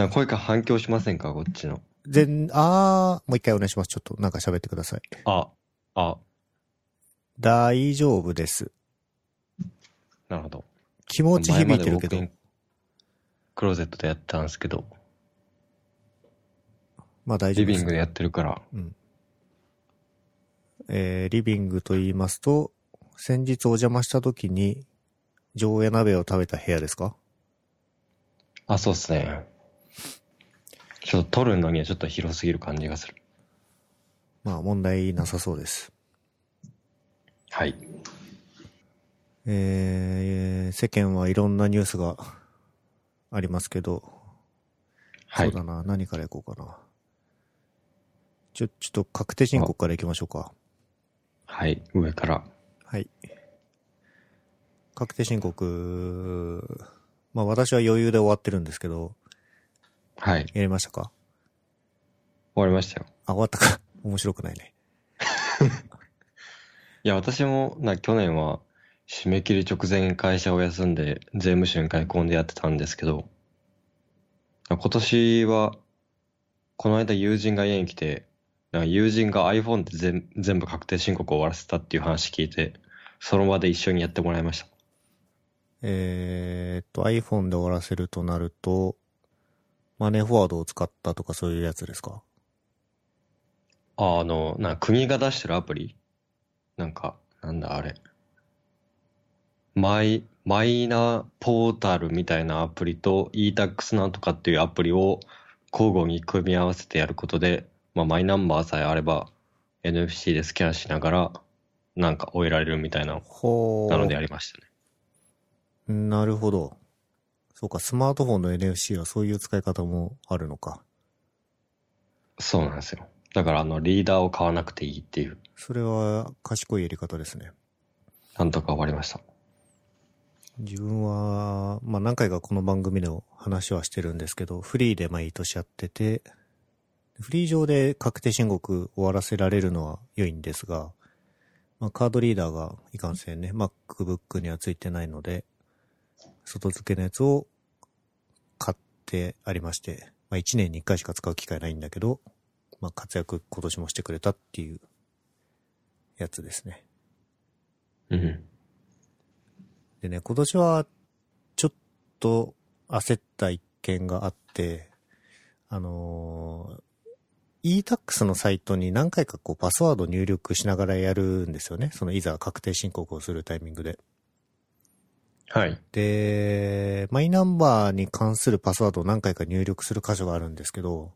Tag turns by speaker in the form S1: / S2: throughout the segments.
S1: なんか声が反響しませんか？こっちの。
S2: 全、あー、もう一回お願いします。ちょっとなんか喋ってください。
S1: あ、あ、
S2: 大丈夫です。
S1: なるほど。
S2: 気持ち響いてるけど
S1: クローゼットでやってたんですけど、
S2: まあ大丈夫です
S1: リビング。でやってるから、
S2: うん。えー、リビングと言いますと、先日お邪魔した時に、上映鍋を食べた部屋ですか？
S1: あ、そうっすね。ちょっと撮るのにはちょっと広すぎる感じがする。
S2: まあ問題なさそうです。
S1: はい。
S2: えー、世間はいろんなニュースがありますけど、
S1: はい
S2: そう。だな、何からいこうかな。ちょ、ちょっと確定申告からいきましょうか。
S1: はい。上から。
S2: はい。確定申告、まあ私は余裕で終わってるんですけど、
S1: はい。終
S2: やりましたか？
S1: わりましたよ。
S2: あ、終わったか。面白くないね。
S1: いや、私も、な、去年は、締め切り直前に会社を休んで、税務署に買い込んでやってたんですけど、今年は、この間友人が家に来て、なんか友人が iPhone で全全部確定申告を終わらせたっていう話聞いて、その場で一緒にやってもらいました。
S2: えーっと、iPhone で終わらせるとなると、マネーフォワードを使ったとかそういうやつですか？
S1: あ、あの、な国が出してるアプリ？なんか、なんだあれ？マイ、マイナポータルみたいなアプリと e-tax なんとかっていうアプリを交互に組み合わせてやることで、まあ、マイナンバーさえあれば NFC でスキャンしながらなんか終えられるみたいな。なのでやりましたね。
S2: なるほど。そうか、スマートフォンの NFC はそういう使い方もあるのか。
S1: そうなんですよ。だからあのリーダーを買わなくていいっていう、
S2: それは賢いやり方ですね。
S1: なんとか終わりました。
S2: 自分は、まあ何回かこの番組でも話はしてるんですけど、フリーで毎年やってて、フリー上で確定申告終わらせられるのは良いんですが、まあカードリーダーがいかんせんね、MacBook にはついてないので、外付けのやつを買ってありまして、まあ1年に1回しか使う機会ないんだけど、まあ活躍今年もしてくれたっていうやつですね。
S1: うん。
S2: でね、今年は、ちょっと焦った一件があって、あのー e-tax のサイトに何回かこうパスワード入力しながらやるんですよね。そのいざ確定申告をするタイミングで。
S1: はい。
S2: で、マイナンバーに関するパスワードを何回か入力する箇所があるんですけど、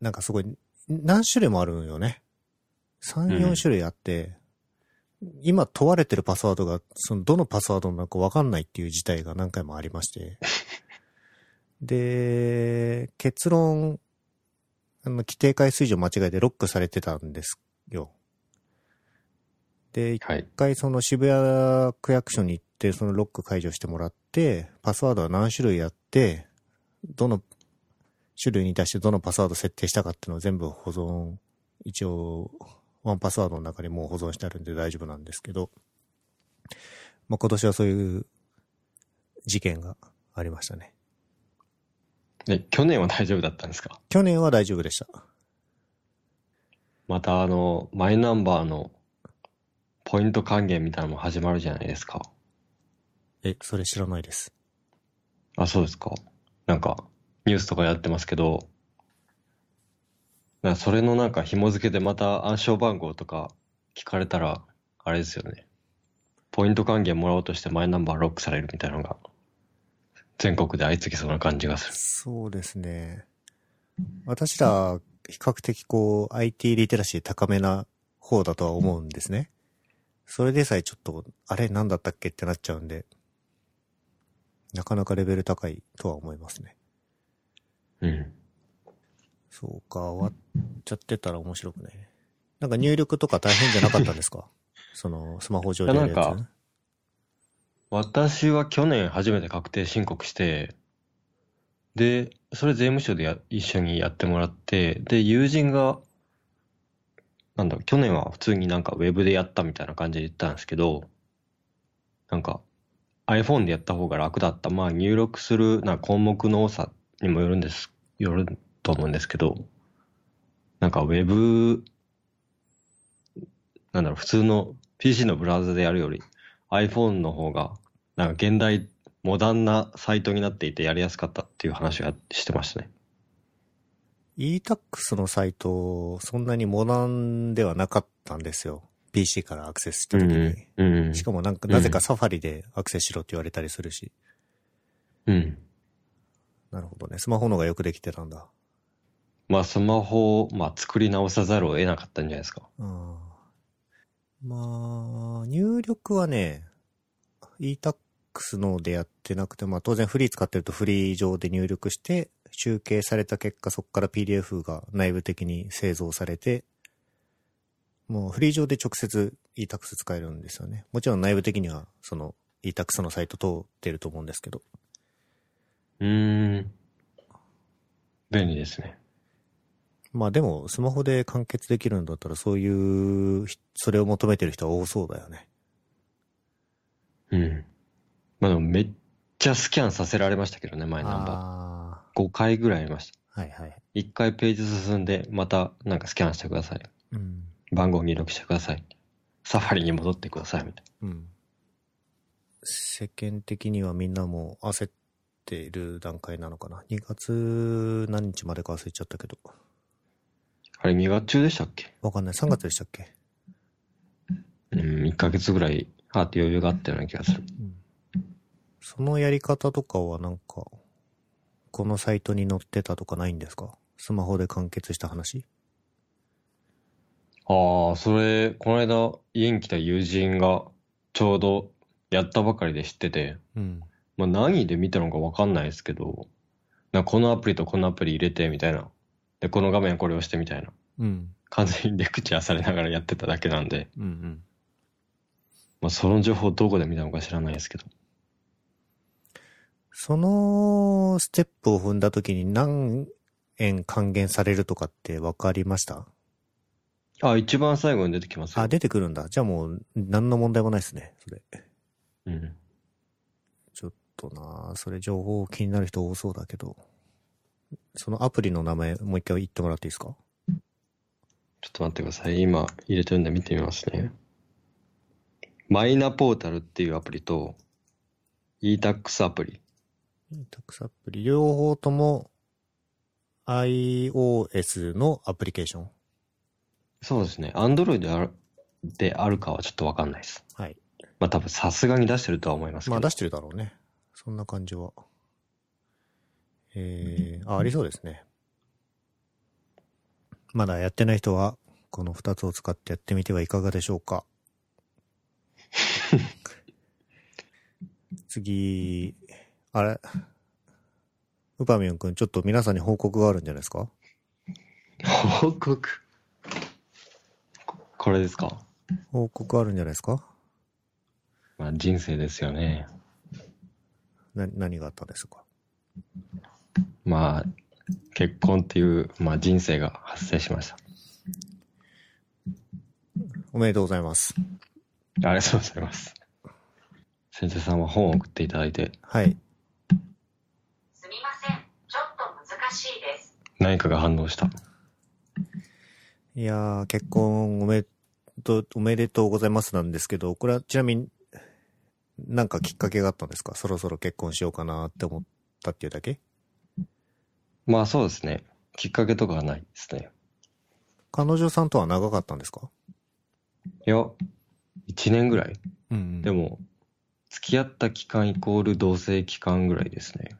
S2: なんかすごい、何種類もあるんよね。3、
S1: うん
S2: 4種類あって、今問われてるパスワードが、そのどのパスワードなのかわかんないっていう事態が何回もありまして。で、結論、あの、規定回数以上間違えてロックされてたんですよ。で、
S1: はい。
S2: 一回その渋谷区役所に行って、そのロック解除してもらって、パスワードは何種類あって、どの種類に対してどのパスワード設定したかっていうのを全部保存、一応、ワンパスワードの中にもう保存してあるんで大丈夫なんですけど、まあ、今年はそういう事件がありましたね。
S1: で、去年は大丈夫だったんですか？
S2: 去年は大丈夫でした。
S1: またあの、マイナンバーのポイント還元みたいなのも始まるじゃないですか。
S2: え、それ知らないです。
S1: あ、そうですか。なんか、ニュースとかやってますけど、なそれのなんか紐付けでまた暗証番号とか聞かれたら、あれですよね。ポイント還元もらおうとしてマイナンバーロックされるみたいなのが、全国で相次ぎそうな感じがする。
S2: そうですね。私ら、比較的こう、IT リテラシー高めな方だとは思うんですね。それでさえちょっと、あれ何だったっけってなっちゃうんで、なかなかレベル高いとは思いますね。
S1: うん。
S2: そうか、終わっちゃってたら面白くね。なんか入力とか大変じゃなかったんですか？その、スマホ上でやるやつ。
S1: いやなん私は去年初めて確定申告して、で、それ税務署でや一緒にやってもらって、で、友人が、なんだ去年は普通になんかウェブでやったみたいな感じで言ったんですけど、なんか iPhone でやった方が楽だった。まあ入力するな項目の多さにもよるんです、よると思うんですけど、なんかウェブ、なんだろう、普通の PC のブラウザでやるより iPhone の方が、なんか現代、モダンなサイトになっていてやりやすかったっていう話をやしてましたね。
S2: e-tax のサイト、そんなにモダンではなかったんですよ。PC からアクセスした時に。
S1: うん。
S2: しかもなんか、なぜかサファリでアクセスしろって言われたりするし。
S1: うん。
S2: なるほどね。スマホの方がよくできてたんだ。
S1: まあスマホを、まあ、作り直さざるを得なかったんじゃないですか。
S2: あーまあ、入力はね、e-tax のでやってなくて、まあ当然フリー使ってるとフリー上で入力して、集計された結果そこから PDF が内部的に製造されて、もうフリー上で直接 e-tax 使えるんですよね。もちろん内部的にはその e-tax のサイト通ってると思うんですけど。
S1: うーん。便利ですね。
S2: まあでもスマホで完結できるんだったらそういう、それを求めてる人は多そうだよね。
S1: うん。まあでもめっちゃスキャンさせられましたけどね、前ナンバ
S2: あ
S1: ー。5回ぐらいありました。
S2: あ、はいはい。
S1: 1回ページ進んで、またなんかスキャンしてください。
S2: うん。
S1: 番号入力してください。サファリに戻ってください、みたい
S2: うん。世間的にはみんなもう焦っている段階なのかな？2月何日までか忘れちゃったけど。
S1: な。あれ、2月中でしたっけ？
S2: わかんない。3月でしたっけ？
S1: うん、1ヶ月ぐらい、あって余裕があったような気がする。
S2: うん。そのやり方とかはなんか、このサイトに載ってたとかないんですか？スマホで完結した話？
S1: ああ、それ、この間、家に来た友人が、ちょうど、やったばかりで知ってて、
S2: うん。
S1: まあ何で見たのかわかんないですけど、なんかこのアプリとこのアプリ入れて、みたいな。で、この画面これをしてみたいな。
S2: うん。
S1: 完全にレクチャーされながらやってただけなんで、
S2: うんうん。
S1: まあその情報どこで見たのか知らないですけど。
S2: そのステップを踏んだ時に何円還元されるとかって分かりました？
S1: あ、一番最後に出てきますよ。
S2: あ、出てくるんだ。じゃあもう何の問題もないですね。それ。
S1: うん。
S2: ちょっとなそれ情報気になる人多そうだけど。そのアプリの名前もう一回言ってもらっていいですか？
S1: ちょっと待ってください。今入れてるんで見てみますね。マイナポータルっていうアプリと、e-tax アプリ。
S2: タクスアプリ。両方とも iOS のアプリケーション。
S1: そうですね。Android であるであるかはちょっとわかんないです。
S2: はい。
S1: まあ多分さすがに出してるとは思いますけど。
S2: まあ出してるだろうね。そんな感じは。えー、あ、ありそうですね。まだやってない人は、この二つを使ってやってみてはいかがでしょうか。次、あれ？ウパミュン君、ちょっと皆さんに報告があるんじゃないですか？
S1: 報告？ここれですか？
S2: 報告あるんじゃないですか？
S1: まあ人生ですよね。
S2: な、何があったんですか？
S1: まあ、結婚っていう、まあ人生が発生しました。
S2: おめでとうございます。
S1: ありがとうございます。先生さんは本を送っていただいて、
S2: はい。
S3: すみません。ちょっと難しいです。
S1: 何かが反応した？
S2: いやー、結婚おめでと、おめでとうございますなんですけど、これはちなみに、なんかきっかけがあったんですか？そろそろ結婚しようかなって思ったっていうだけ？
S1: まあそうですね。きっかけとかはないですね。
S2: 彼女さんとは長かったんですか？
S1: いや、1年ぐらい。
S2: うん、うん。
S1: でも、付き合った期間イコール同棲期間ぐらいですね。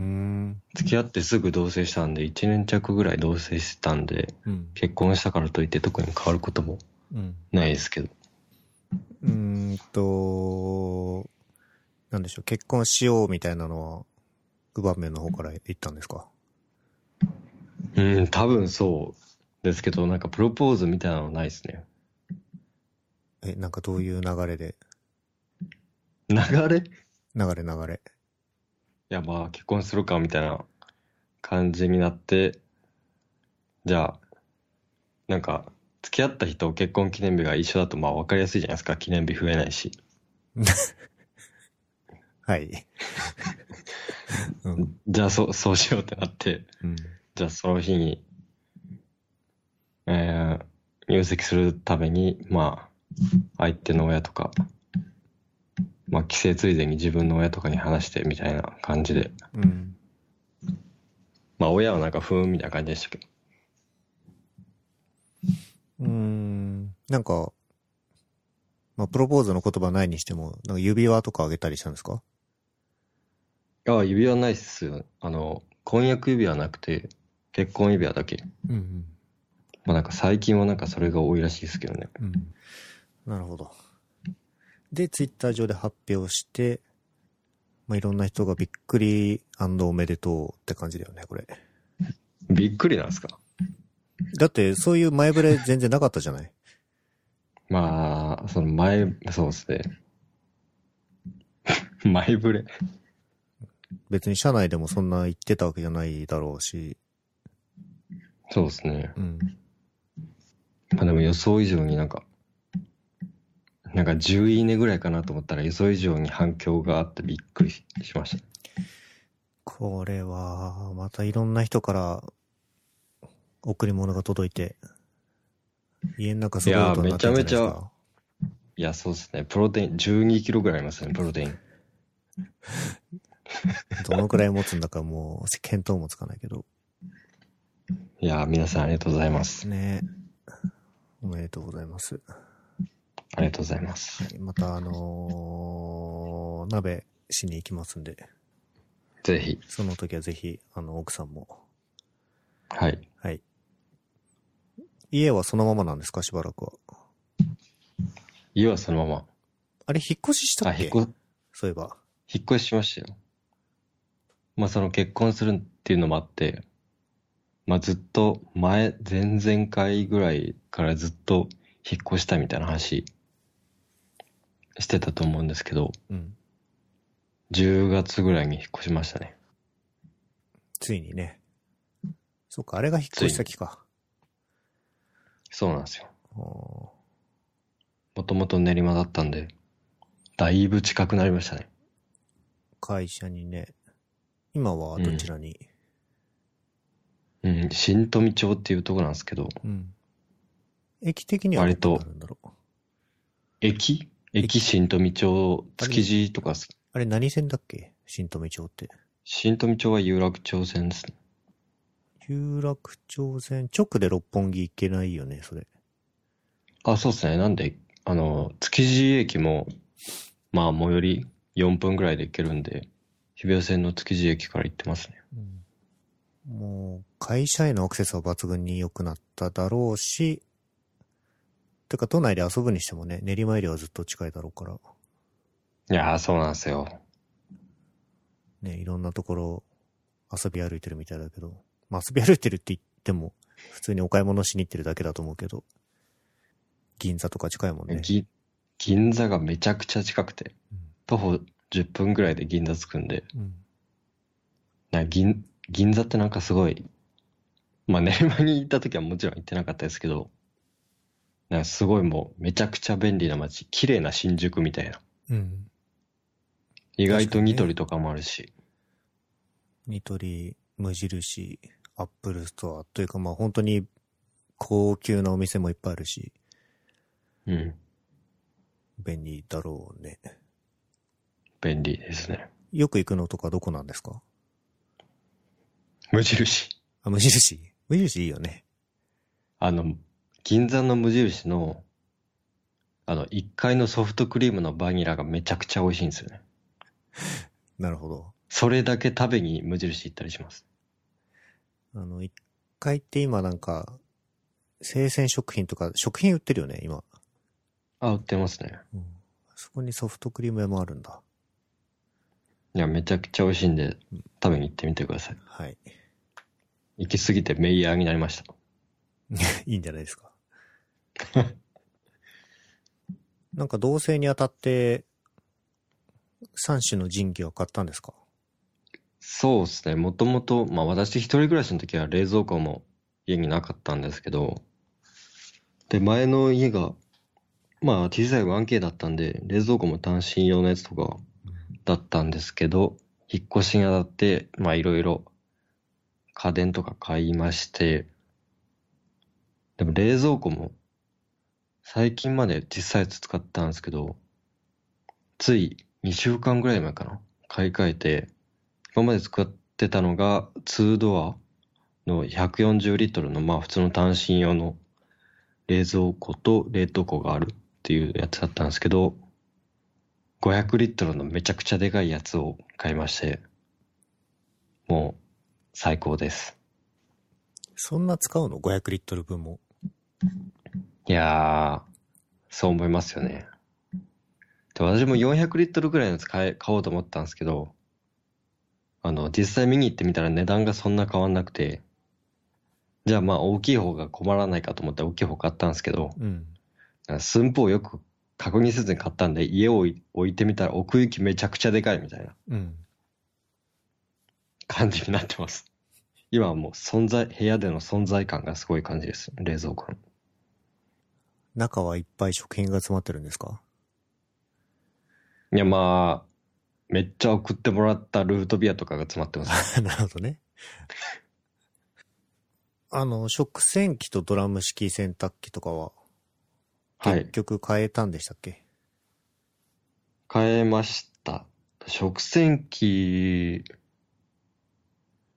S2: うーん。
S1: 付き合ってすぐ同棲したんで、1年弱ぐらい同棲してたんで、
S2: うん。
S1: 結婚したからといって特に変わることも
S2: うん。
S1: ないですけど。
S2: うーんと、なんでしょう、結婚しようみたいなのは、ウバメの方から言ったんですか？
S1: うん、多分そうですけど、なんかプロポーズみたいなのないですね。
S2: え、なんかどういう流れで？
S1: 流れ？い
S2: 流れ流れ。
S1: や、まあ結婚するかみたいな感じになって、じゃあ、なんか、付き合った人結婚記念日が一緒だとまあ分かりやすいじゃないですか。記念日増えないし。
S2: はい。ううん。
S1: じゃあそう、そうしようってなって、
S2: うん。
S1: じゃあその日に、えー入籍するために、まあ、相手の親とか、まあ、帰省ついでに自分の親とかに話してみたいな感じで、
S2: うん。
S1: まあ、親はなんか、ふーんみたいな感じでしたけど。
S2: うーん。なんか、まあ、プロポーズの言葉ないにしても、なんか指輪とかあげたりしたんですか？
S1: ああ、指輪ないっすよ。あの、婚約指輪なくて、結婚指輪だけ。
S2: うんうん。
S1: まあなんか最近はなんかそれが多いらしいですけどね。
S2: うん。なるほど。で、ツイッター上で発表して、まあ、いろんな人がびっくりおめでとうって感じだよね、これ。
S1: びっくりなんですか？
S2: だって、そういう前触れ全然なかったじゃない？
S1: まあ、その前、そうですね。前触れ。
S2: 別に社内でもそんな言ってたわけじゃないだろうし、
S1: そうですね。
S2: うん。
S1: まあでも予想以上になんか、なんか10いいねぐらいかなと思ったら予想以上に反響があってびっくりしました。
S2: これは、またいろんな人から贈り物が届いて、家の中すごいことになってです
S1: いやーめちゃ
S2: か。
S1: いや、そうですね。プロテイン、12キロぐらいありますね、プロテイン。
S2: どのくらい持つんだかもう、見当もつかないけど。
S1: いやー、皆さんありがとうございます。
S2: ねおめでとうございます。
S1: ありがとうございます。
S2: はい、またあのー鍋しに行きますんで、
S1: ぜひ。
S2: その時はぜひ、あの、奥さんも。
S1: はい。
S2: はい。家はそのままなんですか？しばらくは。
S1: 家はそのま
S2: あれ、引っ越しした
S1: ま。あ、
S2: っけ？
S1: 引っ越、
S2: そういえば。
S1: 引っ越ししましたよ。まあその結婚するっていうのもあって、まあずっと前、前々回ぐらいからずっと引っ越したみたいな話してたと思うんですけど、
S2: うん。
S1: 10月ぐらいに引っ越しましたね。
S2: ついにね。そっか、あれが引っ越し先か。
S1: そうなんですよ。
S2: お
S1: もともと練馬だったんで、だいぶ近くなりましたね。
S2: 会社にね。今はどちらに、
S1: うん、新富町っていうとこなんですけど、
S2: うん、駅的には
S1: 割と
S2: どこになるんだろう？
S1: 駅？駅新富町、築地とかす、
S2: あれ何線だっけ？新富町って。
S1: 新富町は有楽町線ですね。
S2: 有楽町線、直で六本木行けないよね、それ。
S1: あ、そうですね。なんで、あの、築地駅も、まあ、最寄り4分ぐらいで行けるんで、日比谷線の築地駅から行ってますね。
S2: うん、もう、会社へのアクセスは抜群に良くなっただろうし、てか、都内で遊ぶにしてもね、練馬よりはずっと近いだろうから、
S1: いやー、そうなんですよ。
S2: ね、いろんなところ遊び歩いてるみたいだけど、まあ遊び歩いてるって言っても、普通にお買い物しに行ってるだけだと思うけど、銀座とか近いもんね。
S1: ぎ銀座がめちゃくちゃ近くて、
S2: うん。
S1: 徒歩10分ぐらいで銀座着くんで、
S2: うん。
S1: な銀、銀座ってなんかすごい、まあ練馬に行った時はもちろん行ってなかったですけど、なんかすごいもうめちゃくちゃ便利な街、綺麗な新宿みたいな。
S2: うん。
S1: 意外とニトリとかもあるし、
S2: ニトリ、無印、アップルストアというかまあ本当に高級なお店もいっぱいあるし、
S1: うん、
S2: 便利だろうね。
S1: 便利ですね。
S2: よく行くのとかどこなんですか？
S1: 無印。
S2: あ、無印無印いいよね。
S1: あの、銀座の無印の、あの、1階のソフトクリームのバニラがめちゃくちゃ美味しいんですよね。
S2: なるほど。
S1: それだけ食べに無印行ったりします。
S2: あの、一階って今なんか、生鮮食品とか、食品売ってるよね、今。
S1: あ、売ってますね。
S2: うん。そこにソフトクリーム屋もあるんだ。
S1: いや、めちゃくちゃ美味しいんで、食べに行ってみてください。
S2: はい。
S1: 行き過ぎてメイヤーになりました。
S2: いいんじゃないですか。なんか同棲にあたって、3種の神器は買ったんですか？
S1: そうですね。もともと、まあ私一人暮らしの時は冷蔵庫も家になかったんですけど、で、前の家が、まあ小さい 1K だったんで、冷蔵庫も単身用のやつとかだったんですけど、引っ越しにあたって、まあいろいろ家電とか買いまして、でも冷蔵庫も最近まで小さいやつ使ったんですけど、つい2週間ぐらい前かな。買い替えて、今まで使ってたのが2ドアの140リットルのまあ普通の単身用の冷蔵庫と冷凍庫があるっていうやつだったんですけど、500リットルのめちゃくちゃでかいやつを買いまして、もう最高です。
S2: そんな使うの ?500 リットル分も。
S1: いやー、そう思いますよね。で私も400リットルぐらいのやつ買おうと思ったんですけど、あの、実際見に行ってみたら値段がそんな変わんなくて、じゃあまあ大きい方が困らないかと思って大きい方買ったんですけど、
S2: うん。
S1: 寸法をよく確認せずに買ったんで、家を置い置いてみたら奥行きめちゃくちゃでかいみたいな
S2: うん。
S1: 感じになってます。今はもう存在、部屋での存在感がすごい感じです。冷蔵庫の。
S2: 中はいっぱい食品が詰まってるんですか？
S1: いやまあ、めっちゃ送ってもらったルートビアとかが詰まってます。
S2: なるほどね。あの、食洗機とドラム式洗濯機とかは、
S1: はい
S2: 結。局変えたんでしたっけ、
S1: 変えました。食洗機、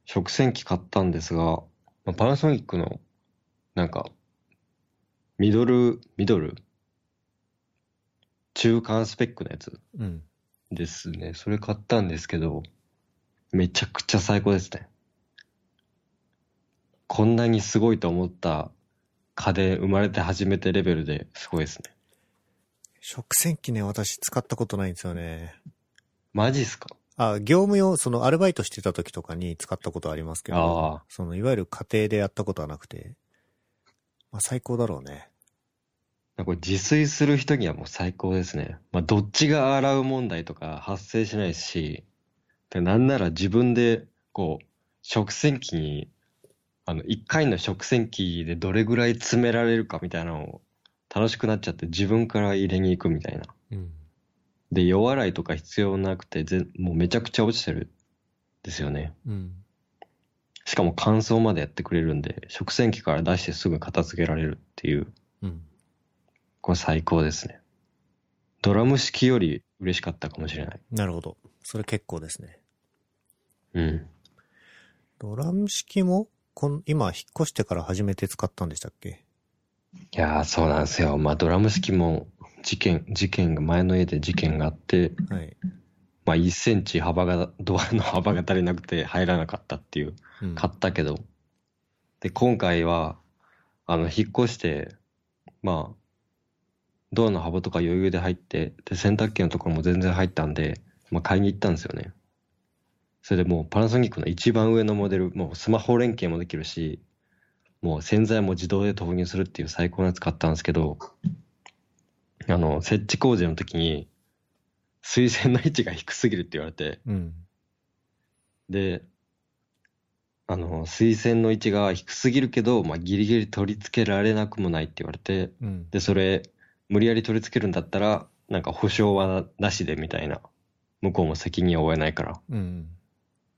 S1: 食洗機買ったんですが、まあパナソニックの、なんか、ミドル、ミドル？中間スペックのやつ？
S2: うん。
S1: ですね。それ買ったんですけど、めちゃくちゃ最高ですね。こんなにすごいと思った家電生まれて初めてレベルですごいですね。
S2: 食洗機ね、私使ったことないんですよね。
S1: マジっすか？
S2: あ、業務用、そのアルバイトしてた時とかに使ったことありますけ
S1: あ
S2: ど
S1: あ、
S2: そのいわゆる家庭でやったことはなくて、まあ最高だろうね。
S1: これ自炊する人にはもう最高ですね。まあ、どっちが洗う問題とか発生しないし、でなんなら自分で、こう、食洗機に、あの、一回の食洗機でどれぐらい詰められるかみたいなのを楽しくなっちゃって自分から入れに行くみたいな。
S2: うん。
S1: で、夜洗いとか必要なくて、ぜもうめちゃくちゃ落ちてる。ですよね。
S2: うん。
S1: しかも乾燥までやってくれるんで、食洗機から出してすぐ片付けられるっていう。
S2: うん。
S1: これ最高ですね。ドラム式より嬉しかったかもしれない。
S2: なるほど。それ結構ですね。
S1: うん。
S2: ドラム式も、こん今引っ越してから初めて使ったんでしたっけ？
S1: いやー、そうなんですよ。まあ、ドラム式も事件、事件が、前の家で事件があって、
S2: はい。
S1: まあ、1センチ幅が、ドアの幅が足りなくて入らなかったっていう、
S2: うん。
S1: 買ったけど。で、今回は、あの、引っ越して、まあ、ドアの幅とか余裕で入って、で、洗濯機のところも全然入ったんで、まあ、買いに行ったんですよね。それでもうパナソニックの一番上のモデル、もうスマホ連携もできるし、もう洗剤も自動で投入するっていう最高のやつ買ったんですけど、あの、設置工事の時に、水栓の位置が低すぎるって言われて、
S2: うん。
S1: で、あの、水栓の位置が低すぎるけど、まあ、ギリギリ取り付けられなくもないって言われて、
S2: うん。
S1: で、それ、無理やり取り付けるんだったら、なんか保証はなしでみたいな。向こうも責任を負えないから。って
S2: うん。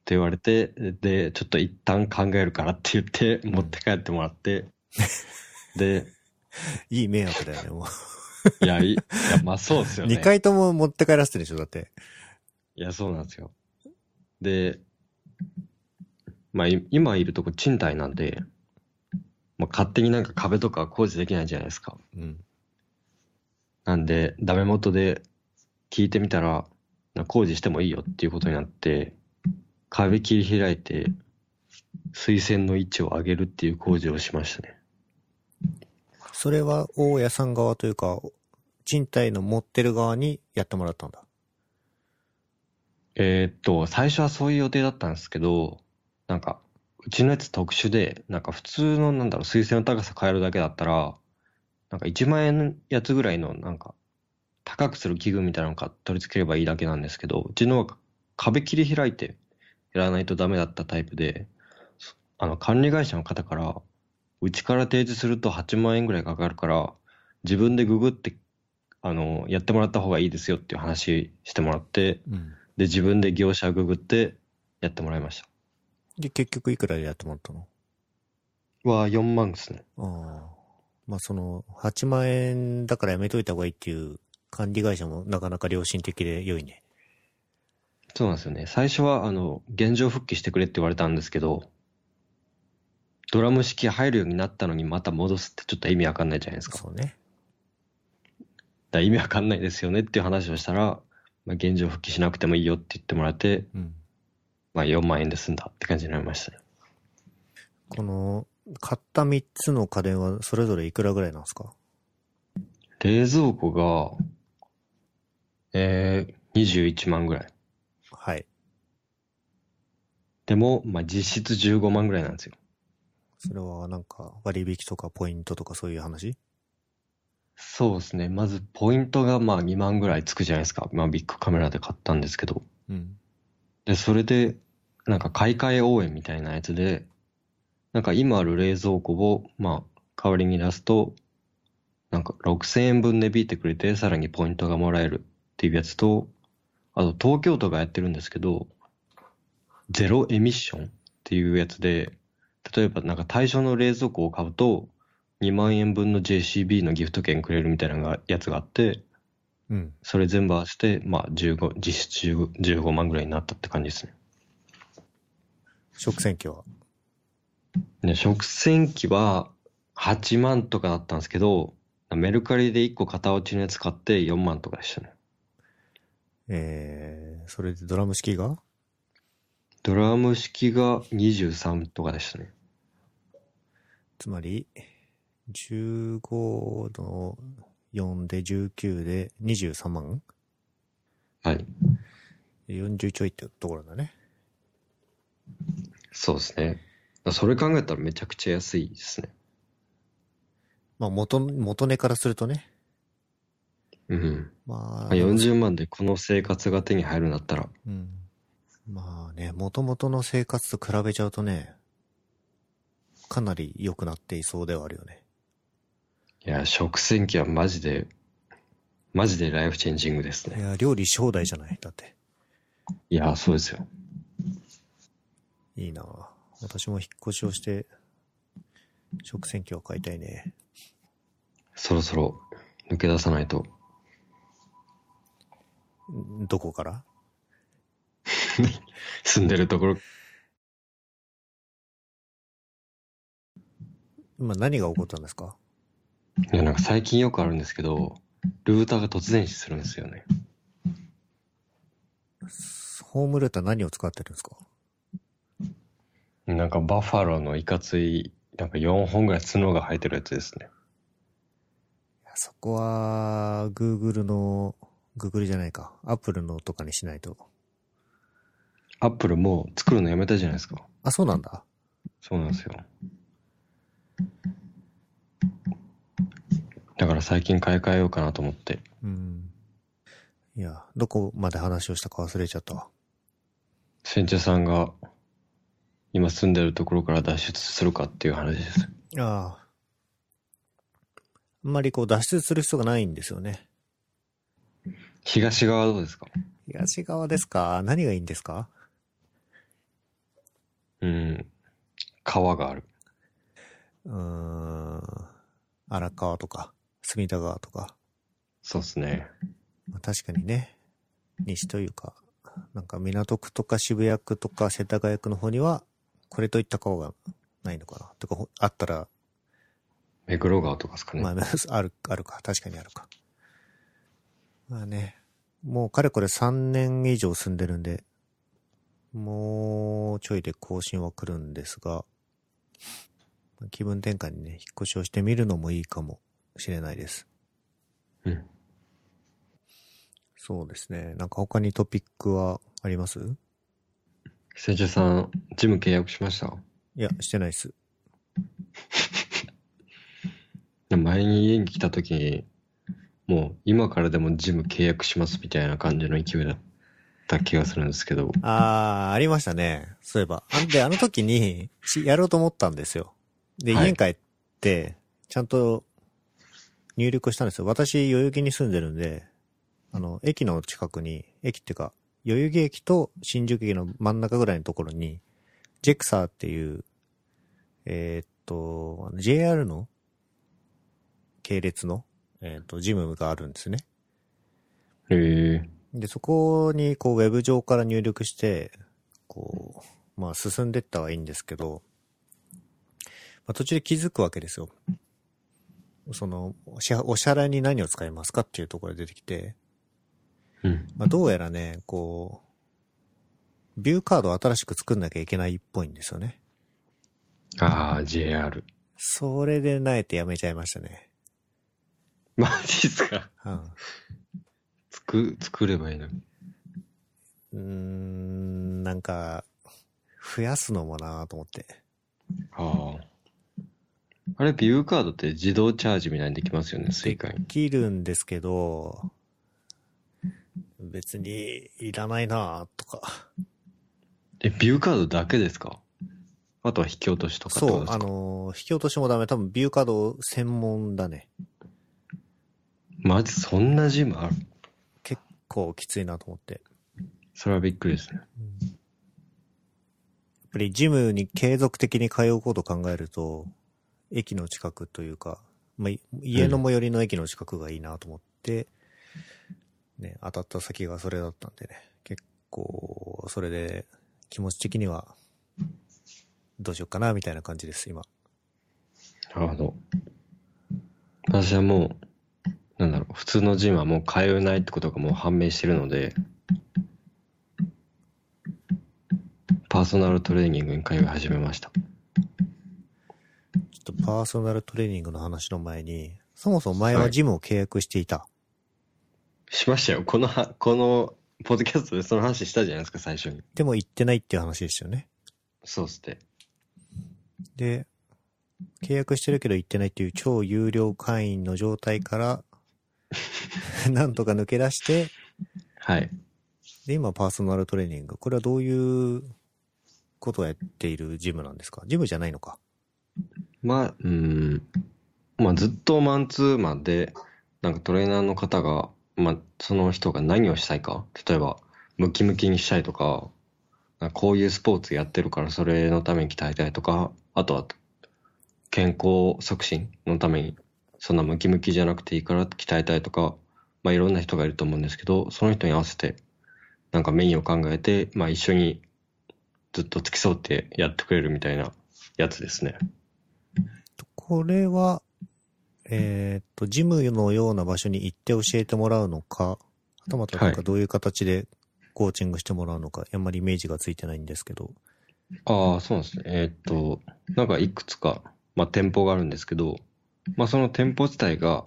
S1: 言われて、で、ちょっと一旦考えるからって言って、
S2: うん
S1: 持って帰ってもらって、で、
S2: いい迷惑だよね、も
S1: いや、いや、まあそうです
S2: う。
S1: よね。
S2: 二回とも持って帰らせてるでしょ、だって。
S1: いや、そうなんですよ。で、まあ、い今いるとこ賃貸なんで、まあ、勝手になんか壁とか工事できないじゃないですか。
S2: うん。
S1: なんで、ダメ元で聞いてみたら、な工事してもいいよっていうことになって、壁切り開いて、水栓の位置を上げるっていう工事をしましたね。
S2: それは大家さん側というか、賃貸の持ってる側にやってもらったんだ。
S1: えーっと、最初はそういう予定だったんですけど、なんか、うちのやつ特殊で、なんか普通のなんだろう、水栓の高さ変えるだけだったら、なんか1万円のやつぐらいのなんか、高くする器具みたいなのが取り付ければいいだけなんですけど、うちのは壁切り開いてやらないとダメだったタイプで、そあの、管理会社の方から、うちから提示すると8万円ぐらいかかるから、自分でググって、あの、やってもらった方がいいですよっていう話してもらって、
S2: うん。
S1: で、自分で業者ググってやってもらいました。
S2: で、結局いくらでやってもらったの？
S1: は4万ですね。
S2: ああ。まあその、8万円だからやめといた方がいいっていう管理会社もなかなか良心的で良いね。
S1: そうなんですよね。最初は、あの、現状復帰してくれって言われたんですけど、ドラム式入るようになったのにまた戻すってちょっと意味わかんないじゃないですか。
S2: そうね。
S1: ら意味わかんないですよねっていう話をしたら、まあ、現状復帰しなくてもいいよって言ってもらって、
S2: うん。
S1: まあ4万円で済んだって感じになりましたね。
S2: この、買った3つの家電はそれぞれいくらぐらいなんですか？
S1: 冷蔵庫が、えー、21万ぐらい。
S2: はい。
S1: でも、まあ実質15万ぐらいなんですよ。
S2: それはなんか割引とかポイントとかそういう話？
S1: そうですね。まずポイントがまあ2万ぐらいつくじゃないですか。まあビッグカメラで買ったんですけど。
S2: うん。
S1: で、それで、なんか買い替え応援みたいなやつで、なんか今ある冷蔵庫を、まあ、代わりに出すと、なんか6000円分値引いてくれて、さらにポイントがもらえるっていうやつと、あと東京都がやってるんですけど、ゼロエミッションっていうやつで、例えばなんか対象の冷蔵庫を買うと、2万円分の JCB のギフト券くれるみたいなやつがあって、
S2: うん。
S1: それ全部合わせて、まあ15、実質15 15万ぐらいになったって感じですね。
S2: 食洗機は？
S1: ね、食洗機は8万とかだったんですけど、メルカリで1個型落ちのやつ買って4万とかでしたね。
S2: えー、それでドラム式が？
S1: ドラム式が23とかでしたね。
S2: つまり、15の4で19で23万？
S1: はい。
S2: ?40 ちょいってところだね。
S1: そうですね。それ考えたらめちゃくちゃ安いですね。
S2: まあ元、元値からするとね。
S1: うん。
S2: まあ、
S1: まあ、40万でこの生活が手に入るんだったら、
S2: うん。まあね、元々の生活と比べちゃうとね、かなり良くなっていそうではあるよね。
S1: いや、食洗機はマジで、マジでライフチェンジングですね。
S2: いや、料理し放題じゃない？だって。
S1: いや、そうですよ。
S2: いいな私も引っ越しをして、食洗機を買いたいね。
S1: そろそろ抜け出さないと。
S2: んどこから？
S1: 住んでるところ、
S2: 今何が起こったんですか？
S1: いや、なんか最近よくあるんですけど、ルーターが突然死するんですよね。
S2: ホームルーター何を使ってるんですか？
S1: なんかバッファローのいかつい、なんか4本ぐらい角が生えてるやつですね。
S2: そこは、Google の、Google じゃないか。Apple のとかにしないと。
S1: アップルもう作るのやめたじゃないですか。
S2: あ、そうなんだ。
S1: そうなんですよ。だから最近買い替えようかなと思って。
S2: うん。いや、どこまで話をしたか忘れちゃったわ。
S1: 先茶さんが今住んでるところから脱出するかっていう話です。
S2: ああ。あんまりこう脱出する必要がないんですよね。
S1: 東側はどうですか？
S2: 東側ですか？何がいいんですか？
S1: うん。川がある。
S2: うーん。荒川とか、隅田川とか。
S1: そうですね。
S2: まあ、確かにね、西というか、なんか港区とか渋谷区とか世田谷区の方には、これといった川がないのかな？とか、ほあったら、
S1: 目黒川とかですかね。
S2: まあ、ある、あるか。確かにあるか。まあね、もうかれこれ3年以上住んでるんで、もうちょいで更新は来るんですが、気分転換にね、引っ越しをしてみるのもいいかもしれないです。
S1: うん。
S2: そうですね。なんか他にトピックはあります？
S1: 先茶さん、ジム契約しました？
S2: いや、してないです。
S1: 前に家に来た時に、もう今からでもジム契約しますみたいな感じの勢いだった気がするんですけど、
S2: あー、ありましたね。そういえば。あんで、あの時に、しやろうと思ったんですよ。で、
S1: はい
S2: 家に帰って、ちゃんと入力したんですよ。私、代々木に住んでるんで、あの、駅の近くに、駅っていうか、代々木駅と新宿駅の真ん中ぐらいのところに、ジェクサーっていう、えーっと、JR の系列の、えーっと、ジムがあるんですね。
S1: へえ。
S2: で、そこに、こう、ウェブ上から入力して、こう、まあ、進んでったはいいんですけど、まあ、途中で気づくわけですよ。その、お支払お支払いに何を使いますかっていうところが出てきて、
S1: うん。
S2: まあ、どうやらね、こう、ビューカードを新しく作んなきゃいけないっぽいんですよね。
S1: ああ、JR。
S2: それでなえてやめちゃいましたね。
S1: マジっすか？
S2: うん。
S1: つく、作ればいいのに。
S2: うーん、なんか、増やすのもなと思って。
S1: ああ。あれ、ビューカードって自動チャージみたいにできますよね、 Suica に。
S2: 切るんですけど、別にいらないなとか。
S1: え、ビューカードだけですか？あとは引き落としとか
S2: そう、あの、引き落としもダメ。多分ビューカード専門だね。
S1: マジそんなジムある？
S2: 結構きついなと思って。
S1: それはびっくりですね。
S2: やっぱりジムに継続的に通うことを考えると、駅の近くというか、まあ、い家の最寄りの駅の近くがいいなと思って、ね、当たった先がそれだったんでね、結構、それで気持ち的には、どうしようかな、みたいな感じです、今。
S1: なるほど。私はもう、なんだろう、普通のジムはもう通えないってことがもう判明してるので、パーソナルトレーニングに通い始めました。
S2: ちょっとパーソナルトレーニングの話の前に、そもそも前はジムを契約していた。
S1: しましたよ。このは、この、ポッドキャストでその話したじゃないですか、最初に。
S2: でも行ってないっていう話ですよね。
S1: そうっすね。
S2: で、契約してるけど行ってないっていう超有料会員の状態から、なんとか抜け出して、
S1: はい。
S2: で、今パーソナルトレーニング。これはどういうことをやっているジムなんですか？ジムじゃないのか
S1: まあ、うん。まあ、ずっとマンツーマンで、なんかトレーナーの方が、まあ、その人が何をしたいか？例えば、ムキムキにしたいとか、こういうスポーツやってるからそれのために鍛えたいとか、あとは、健康促進のために、そんなムキムキじゃなくていいから鍛えたいとか、まあ、いろんな人がいると思うんですけど、その人に合わせて、なんかメニューを考えて、まあ、一緒にずっと付き添ってやってくれるみたいなやつですね。
S2: これは、えーっと、ジムのような場所に行って教えてもらうのか、はたまたなんかどういう形でコーチングしてもらうのか、あんまりイメージがついてないんですけど。
S1: ああ、そうですね。えーっと、なんかいくつか、まあ店舗があるんですけど、まあその店舗自体が、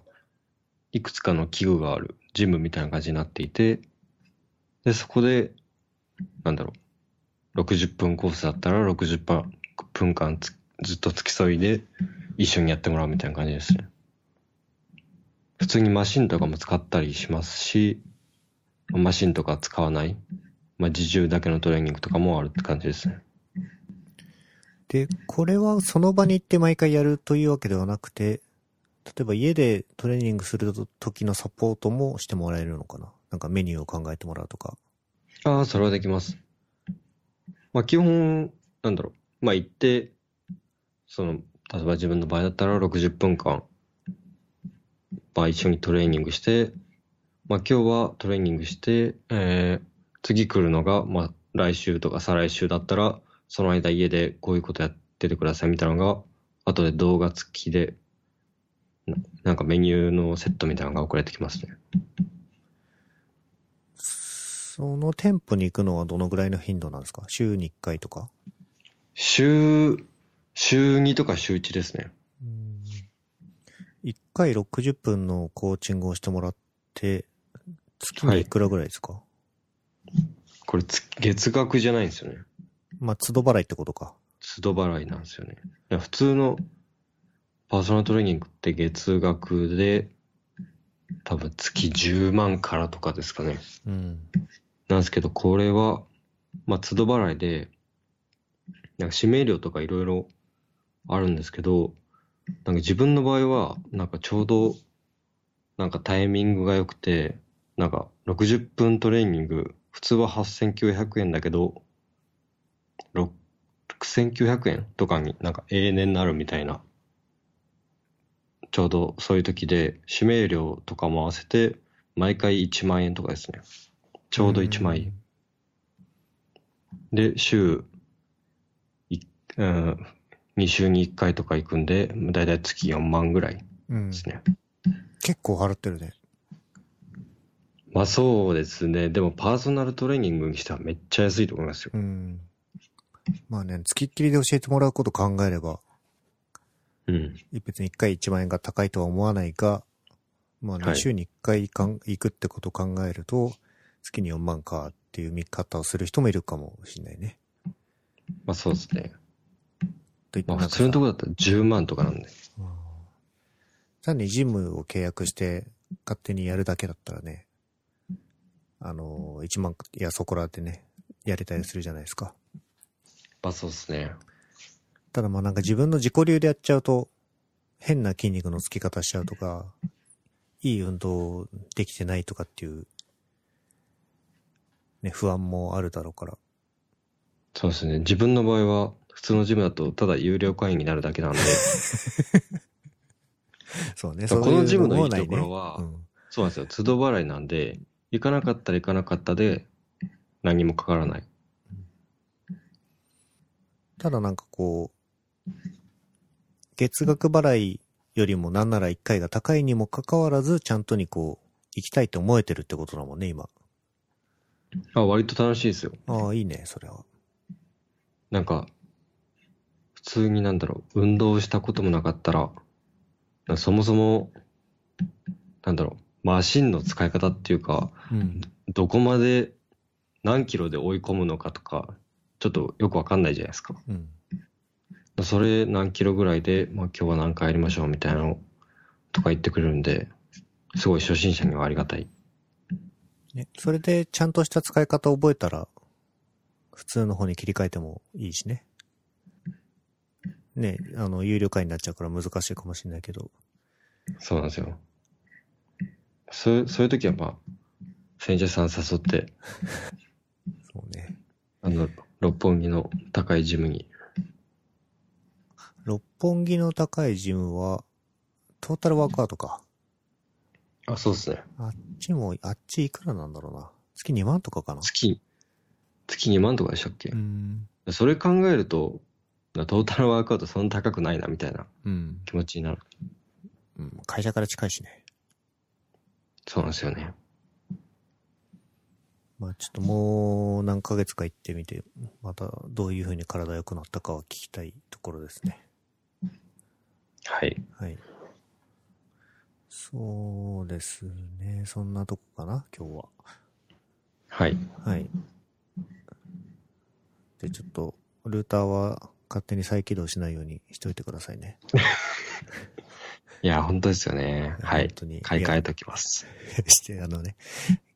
S1: いくつかの器具があるジムみたいな感じになっていて、で、そこで、なんだろう、60分コースだったら60分間ずっと付き添いで一緒にやってもらうみたいな感じですね。普通にマシンとかも使ったりしますし、マシンとか使わない、まあ自重だけのトレーニングとかもあるって感じですね。
S2: で、これはその場に行って毎回やるというわけではなくて、例えば家でトレーニングする時のサポートもしてもらえるのかな？なんかメニューを考えてもらうとか。
S1: ああ、それはできます。まあ基本、なんだろう。まあ行って、その、例えば自分の場合だったら60分間、まあ一緒にトレーニングして、まあ今日はトレーニングして、えー、次来るのが、まあ来週とか再来週だったら、その間家でこういうことやっててくださいみたいなのが、後で動画付きで、ななんかメニューのセットみたいなのが送られてきますね。
S2: その店舗に行くのはどのぐらいの頻度なんですか？週に1回とか？
S1: 週、週2とか週1ですね。
S2: 1回60分のコーチングをしてもらって、月にいくらぐらいですか、
S1: これつ月額じゃないんですよね。
S2: まあ、都度払いってことか。
S1: 都度払いなんですよね。いや普通のパーソナルトレーニングって月額で多分月10万からとかですかね。
S2: うん。
S1: なんですけど、これは、まあ、都度払いで、なんか指名料とかいろいろあるんですけど、なんか自分の場合は、なんかちょうど、なんかタイミングが良くて、なんか60分トレーニング普通は8900円だけど、6900円とかになんか永年になるみたいな、ちょうどそういう時で、指名料とかも合わせて、毎回1万円とかですね。ちょうど1万円。で、週、いうん、2週に1回とか行くんで、だいたい月4万ぐらい
S2: うん
S1: で。すね。
S2: 結構払ってるね。
S1: まあそうですね。でもパーソナルトレーニングにしてはめっちゃ安いと思いますよ。
S2: うん。まあね、付きっきりで教えてもらうこと考えれば、
S1: うん。
S2: 別に1回1万円が高いとは思わないが、まあね、
S1: はい
S2: 週に1回かん行くってことを考えると、月に4万かっていう見方をする人もいるかもしれないね。
S1: まあそうですね。
S2: といって
S1: まあ普通のとこだったら10万とかなんで。
S2: 単にジムを契約して勝手にやるだけだったらね、あの、1万、いや、そこらでね、やれたりするじゃないですか。
S1: まあそうですね。
S2: ただまあなんか自分の自己流でやっちゃうと、変な筋肉のつき方しちゃうとか、いい運動できてないとかっていう、ね、不安もあるだろうから。
S1: そうですね。自分の場合は、普通のジムだとただ有料会員になるだけなんで、
S2: そうね、
S1: このジムのいいところは
S2: うん
S1: そうなんですよ。都度払いなんで、行かなかったら行かなかったで、何もかからない。
S2: ただなんかこう、月額払いよりもなんなら1回が高いにもかかわらず、ちゃんとにこう、行きたいと思えてるってことだもんね、今。
S1: あ、割と楽しいですよ。
S2: ああ、いいね、それは。
S1: なんか、普通になんだろう、運動したこともなかったら、そもそも、なんだろう、マシンの使い方っていうか、
S2: うん。
S1: どこまで何キロで追い込むのかとか、ちょっとよくわかんないじゃないですか。
S2: うん。
S1: それ何キロぐらいで、まあ今日は何回やりましょうみたいなのとか言ってくれるんで、すごい初心者にはありがたい。
S2: ね、それでちゃんとした使い方を覚えたら、普通の方に切り替えてもいいしね。ね、あの、有料会になっちゃうから難しいかもしれないけど。
S1: そうなんですよ。そうそういう時はまあ、選者さん誘って、
S2: そうね。
S1: あの、六本木の高いジムに。
S2: 六本木の高いジムは、トータルワークアウトか。
S1: あ、そうですね。
S2: あっちも、あっちいくらなんだろうな。月2万とかかな。
S1: 月、月2万とかでしたっけ、
S2: うん。
S1: それ考えると、トータルワークアウトそんな高くないなみたいな
S2: うん。
S1: 気持ちになる。
S2: うん。会社から近いしね。
S1: そうなんですよね。
S2: まあちょっともう何ヶ月か行ってみて、またどういう風に体良くなったかは聞きたいところですね。
S1: はい。
S2: はい。そうですね。そんなとこかな、今日は。
S1: はい。
S2: はい。で、ちょっと、ルーターは勝手に再起動しないようにしといてくださいね。
S1: いや、本当ですよね。はい
S2: 本。当に。
S1: 買い替えときます。
S2: して、あのね、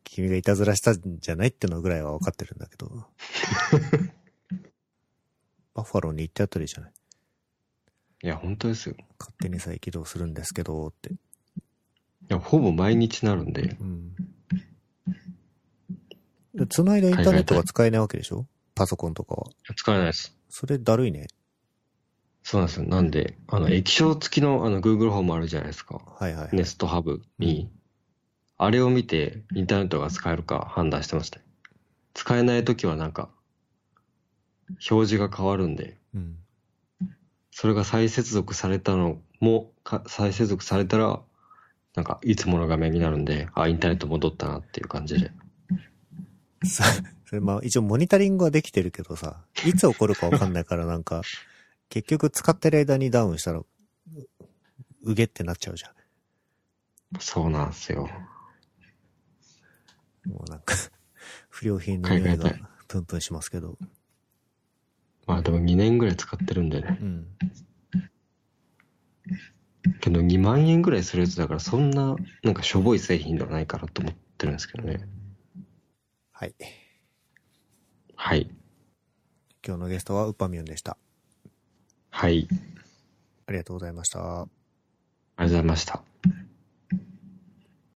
S2: 君がいたずらしたんじゃないってのぐらいは分かってるんだけど。バッファローに行ってあったらいいじゃない。
S1: いや、本当ですよ。い
S2: 勝手に再起動するんですけど、って。
S1: や、ほぼ毎日なるんで、
S2: うん。で繋いだインターネットが使えないわけでしょ？パソコンとかは。
S1: 使えないです。
S2: それだるいね。
S1: そうなんですよ。なんで、あの、液晶付きのあの Google ホームあるじゃないですか。
S2: はいはい、はい。
S1: ネストハブに、あれを見てインターネットが使えるか判断してました。使えないときはなんか、表示が変わるんで、
S2: うん。
S1: それが再接続されたのも、か再接続されたら、なんか、いつもの画面になるんで、あ、インターネット戻ったなっていう感じで。
S2: さ、それまあ一応モニタリングはできてるけどさ、いつ起こるかわかんないからなんか、結局使ってる間にダウンしたら、ううげってなっちゃうじゃ
S1: そうなんですよ。
S2: ん。もうなんか、不良品の匂いがプンプンしますけど。
S1: まあでも2年ぐらい使ってるんでね。
S2: うん。
S1: けど2万円ぐらいするやつだから、そんな、なんかしょぼい製品ではないからと思ってるんですけどね。
S2: はい。
S1: はい。
S2: 今日のゲストはウッパミュンでした。
S1: はい。
S2: ありがとうございました。
S1: ありがとうございました。